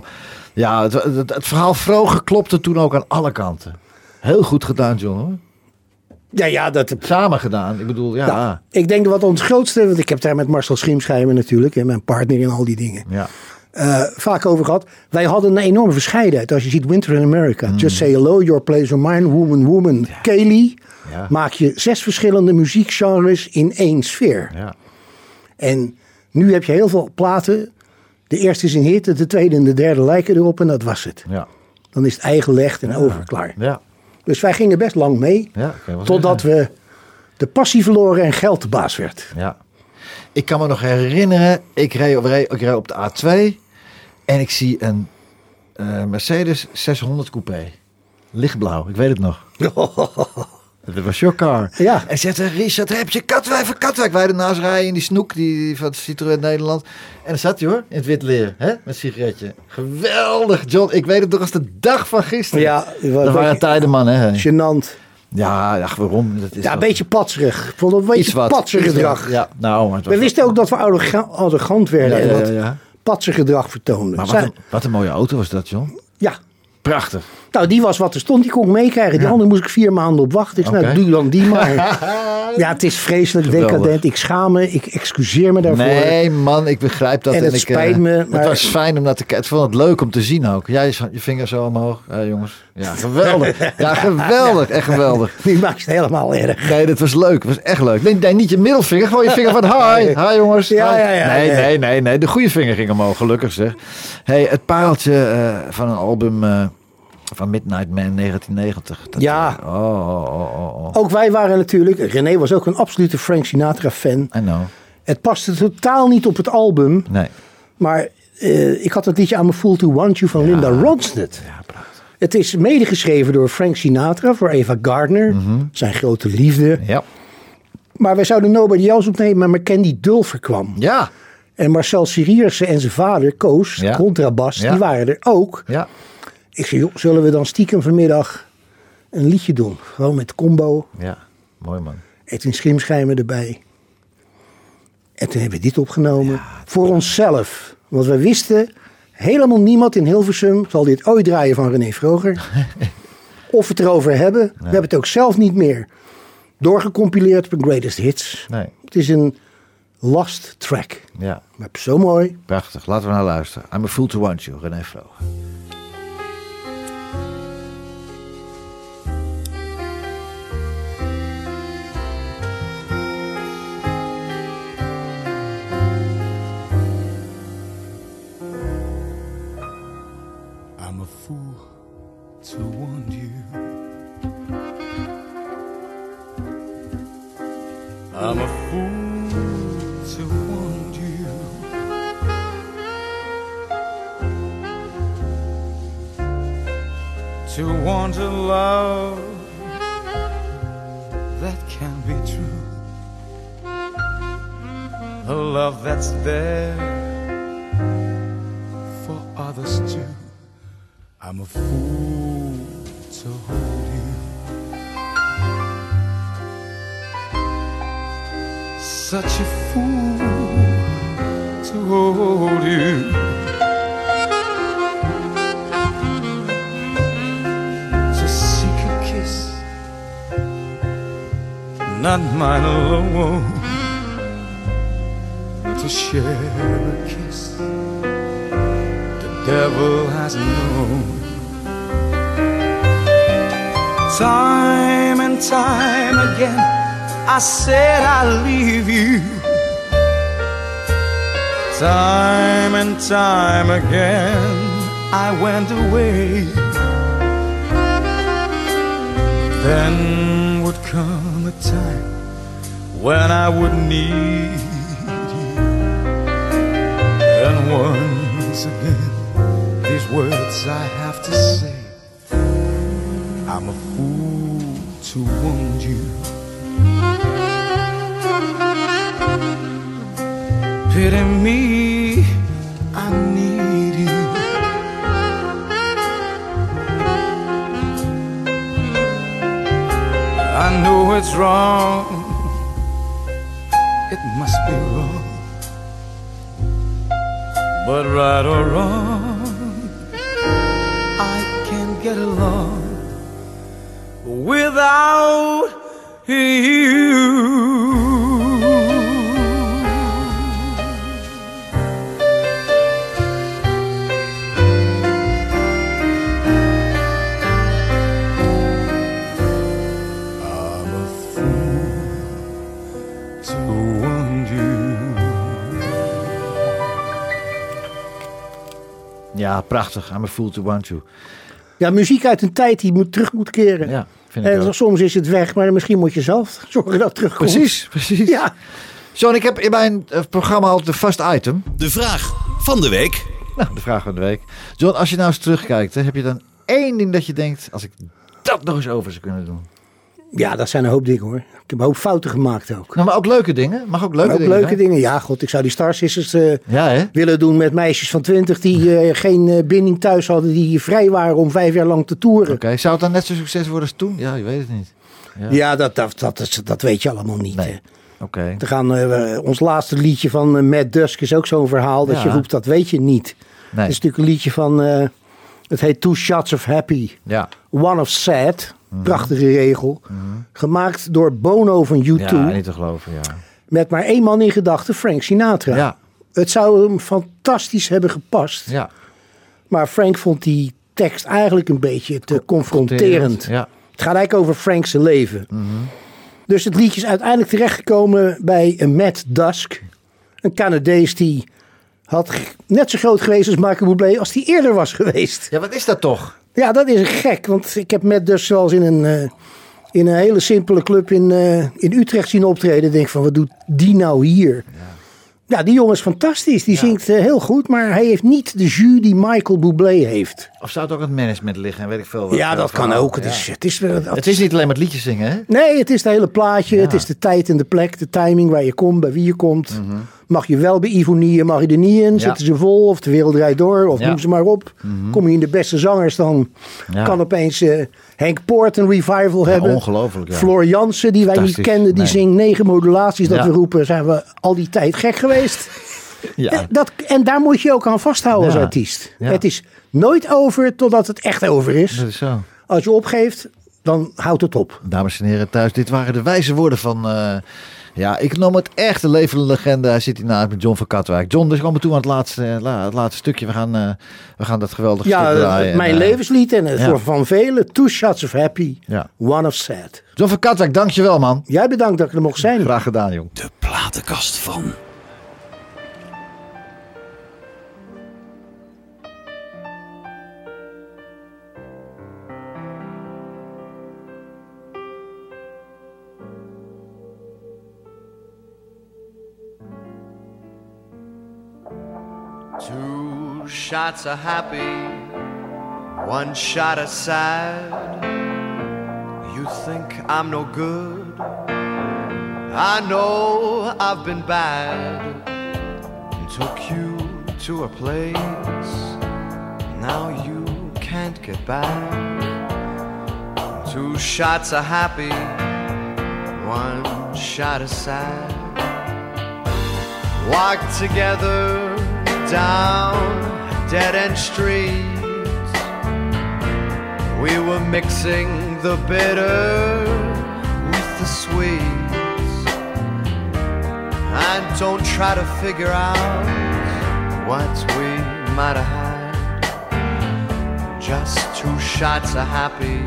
Ja, het, het, het verhaal Vroger klopte toen ook aan alle kanten. Heel goed gedaan, John, hoor. Ja, ja, dat, Samen gedaan. Ik bedoel, ja. Nou, Ja. ik denk wat ons grootste, want ik heb daar met Marcel Schiemschijmer natuurlijk, en mijn partner en al die dingen, eh, vaak over gehad. Wij hadden een enorme verscheidenheid. Als je ziet Winter in America, Just Say Hello, Your Place of Mine, Woman, Woman, Kaylee, Ja. maak je zes verschillende muziekgenres in één sfeer. Ja. En nu heb je heel veel platen. De eerste is een hit, de tweede en de derde lijken erop en dat was het. Ja. Dan is het eigenlegd en over, klaar. Ja. Dus wij gingen best lang mee, Ja, totdat we de passie verloren en geld de baas werd. Ja. Ik kan me nog herinneren, ik reed op de A2 en ik zie een eh, Mercedes 600 coupé. Lichtblauw, ik weet het nog. Dat was your car. Ja. En zegt hij, Richard, heb je Katwijk van Katwijk? Wij ernaast rijden in die snoek die, van Citroën Nederland. En dan zat hij hoor, in het wit leer, hè, met een sigaretje. Geweldig, John. Ik weet het nog als de dag van gisteren. Ja, wat- dat wat waren tijden, man, hè. Gênant. Ja, ja, waarom? Dat is Ja, een beetje patserig. Ik vond een beetje wat. patserig gedrag. wat. Ja, nou, maar het was We wisten ook dat we arroga- arrogant werden Ja, en ja, wat ja, ja. patser gedrag vertoonden. Maar wat een, wat een mooie auto was dat, John. ja, Prachtig. Nou die was wat er stond. Die kon ik meekrijgen. Die andere moest ik vier maanden op wachten. Ik Oké. nou doe dan die maar. ja, het is vreselijk decadent. Ik schaam me. Ik excuseer me daarvoor. Nee, man, ik begrijp dat. En het ik, spijt eh, me, maar- Het was fijn om naar te kijken. Ik vond het leuk om te zien ook. Jij is- je vinger zo omhoog. Ja, jongens. Ja, geweldig. Ja, geweldig. Echt geweldig. Die maakt het helemaal erg. Nee, dat was leuk. Het was echt leuk. Nee, nee, niet je middelvinger. Gewoon je vinger van hi. Hi, jongens. Ja, ja, ja, Nee, nee, nee, nee. De goede vinger ging omhoog. Gelukkig zeg. hey, het pareltje eh, van een album eh, van Midnight Man 1990. Dat, Ja. eh, oh, oh, oh. Ook wij waren natuurlijk... René was ook een absolute Frank Sinatra fan. I know. Het paste totaal niet op het album. Nee. Maar eh, ik had het liedje aan me Fool to Want You van Linda Ronstadt. Ja, prachtig. Het is medegeschreven door Frank Sinatra voor Eva Gardner, zijn grote liefde. Ja. Maar wij zouden Nobody Else opnemen, maar Candy Dulfer kwam. Ja. En Marcel Siriërsen en zijn vader, Koos, Ja. contrabas, Ja. die waren er ook. Ja. Ik zei, joh, zullen we dan stiekem vanmiddag een liedje doen? Gewoon met combo, Ja. Mooi man. Edwin Schrimschijmer erbij. En toen hebben we dit opgenomen voor onszelf. Want we wisten, helemaal niemand in Hilversum zal dit ooit draaien van René Vroger. of het erover hebben. We hebben het ook zelf niet meer doorgecompileerd op een Greatest Hits. Nee. Het is een last track. Ja. Maar zo mooi. Prachtig. Laten we naar luisteren. I'm a fool to want you, René Vroger. I'm a fool to want you. To want a love that can be true. A love that's there for others too. I'm a fool to hold you. Such a fool to hold you. Seek a kiss, not mine alone. To share a kiss the devil has known. Time and time again, I said I'd leave you. Time and time again, I went away. Then would come a time when I would need you. And once again, these words I have to say. I'm a fool to wound you. Pity me, I need you. I know it's wrong, it must be wrong. But right or wrong, I can't get along without prachtig. I'm a fool to want you. Ja, muziek uit een tijd die moet, terug moet keren. Ja, vind ik En ook. soms is het weg, maar misschien moet je zelf zorgen dat het terugkomt. Precies, precies. Ja. John, ik heb in mijn eh, programma altijd een vast item. De vraag van de week. Nou, de vraag van de week. John, als je nou eens terugkijkt, hè, heb je dan één ding dat je denkt... als ik dat nog eens over zou kunnen doen. Ja, dat zijn een hoop dingen hoor. Ik heb een hoop fouten gemaakt ook. Nou, maar ook leuke dingen. Mag ook leuke ook dingen leuke dingen. Ja, god, ik zou die Star Sisters eh, Ja, willen doen met meisjes van 20 die eh, geen eh, binding thuis hadden, die vrij waren om vijf jaar lang te toeren. Oké, zou het dan net zo succes worden als toen? Ja, je weet het niet. Ja. Ja, dat, dat, dat, dat weet je allemaal niet. Nee. Oké. We gaan, ons laatste liedje van Mad Dusk is ook zo'n verhaal dat Ja. je roept, dat weet je niet. Nee. Het is natuurlijk een liedje van, het heet Two Shots of Happy, Ja. One of Sad. Mhm. Prachtige regel. Gemaakt door Bono van U2. ja, niet te geloven, ja. Met maar één man in gedachten, Frank Sinatra. Ja, Het zou hem fantastisch hebben gepast. ja. Maar Frank vond die tekst eigenlijk een beetje te confronterend. Ja. Het gaat eigenlijk over Frank's leven. Mhm. Dus het liedje is uiteindelijk terechtgekomen bij een Matt Dusk. Een Canadees die had net zo groot geweest als Michael Bublé als die eerder was geweest. ja, wat is dat toch? Ja, dat is gek. Want ik heb Dusk wel eens in een, eh, in een hele simpele club in, eh, in Utrecht zien optreden. Denk van, wat doet die nou hier? Ja, die jongen is fantastisch. Die zingt eh, heel goed, maar hij heeft niet de jus die Michael Bublé heeft. Of zou het ook het management liggen en weet ik veel wat. Ja, dat kan ook. Het Ja. is, het is, weer- Het is niet alleen maar het liedje zingen, hè? Nee, het is het hele plaatje. Het is de tijd en de plek, de timing waar je komt, bij wie je komt. Mag je wel bij Ivonie, mag je er niet in. Zitten ze vol of de wereld draait door of noem ze maar op. Kom je in de beste zangers, dan kan opeens eh, Henk Poort een revival hebben. ongelooflijk, ja. Floor Jansen, die wij niet kenden, die Nee. zingt negen modulaties. Dat we roepen, zijn we al die tijd gek geweest. Ja. Eh, Dat, en daar moet je ook aan vasthouden als artiest. Ja. Het is nooit over totdat het echt over is. Dat is zo. Als je opgeeft, dan houdt het op. Dames en heren thuis, dit waren de wijze woorden van... eh, ja, ik noem het echt een levende legende. Hij zit hier naast met John van Katwijk. John, dus komen toe aan het laatste, la- het laatste stukje. We gaan, eh, we gaan dat geweldige Ja, stuk draaien. mijn En, eh, levenslied en het ja. voor van velen. Two shots of happy, Ja. one of sad. John van Katwijk, dankjewel man. Jij bedankt dat ik er mocht zijn. Graag gedaan, jong. De platenkast van. Shots are happy, one shot is sad. You think I'm no good? I know I've been bad. Took you to a place, now you can't get back. Two shots are happy, one shot is sad. Walk together down dead end streets. We were mixing the bitter with the sweets. And don't try to figure out what we might have had. Just two shots of happy,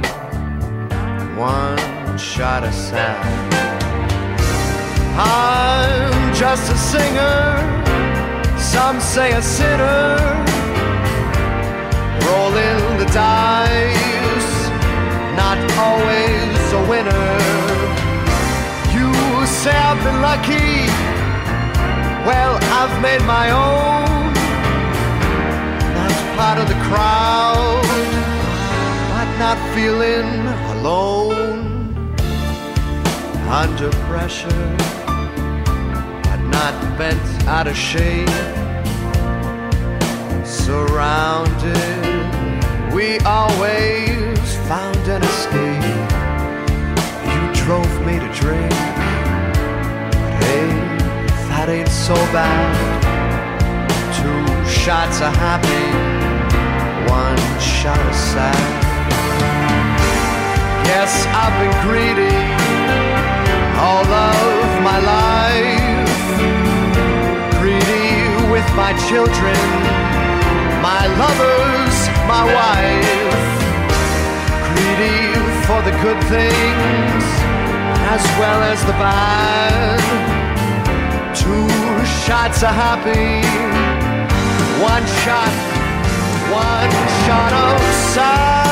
one shot of sad. I'm just a singer, some say a sinner, rolling the dice, not always a winner. You say I've been lucky, well, I've made my own. Not part of the crowd, but not feeling alone. Under pressure but not bent out of shape. Surrounded, we always found an escape. You drove me to drink, but hey, that ain't so bad. Two shots of happy, one shot of sad. Yes, I've been greedy all of my life. Greedy with my children, my lovers, my wife. Greedy for the good things as well as the bad. Two shots are happy, one shot, one shot of sad.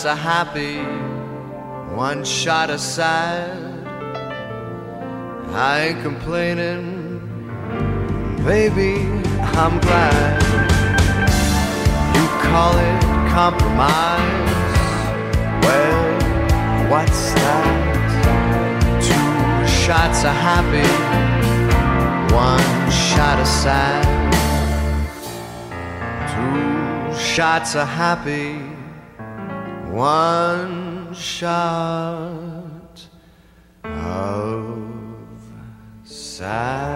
Shots of happy, one shot of sad. I ain't complaining, baby, I'm glad. You call it compromise. Well, what's that? Two shots are happy, One shot of sad, two shots are happy, one shot of sad.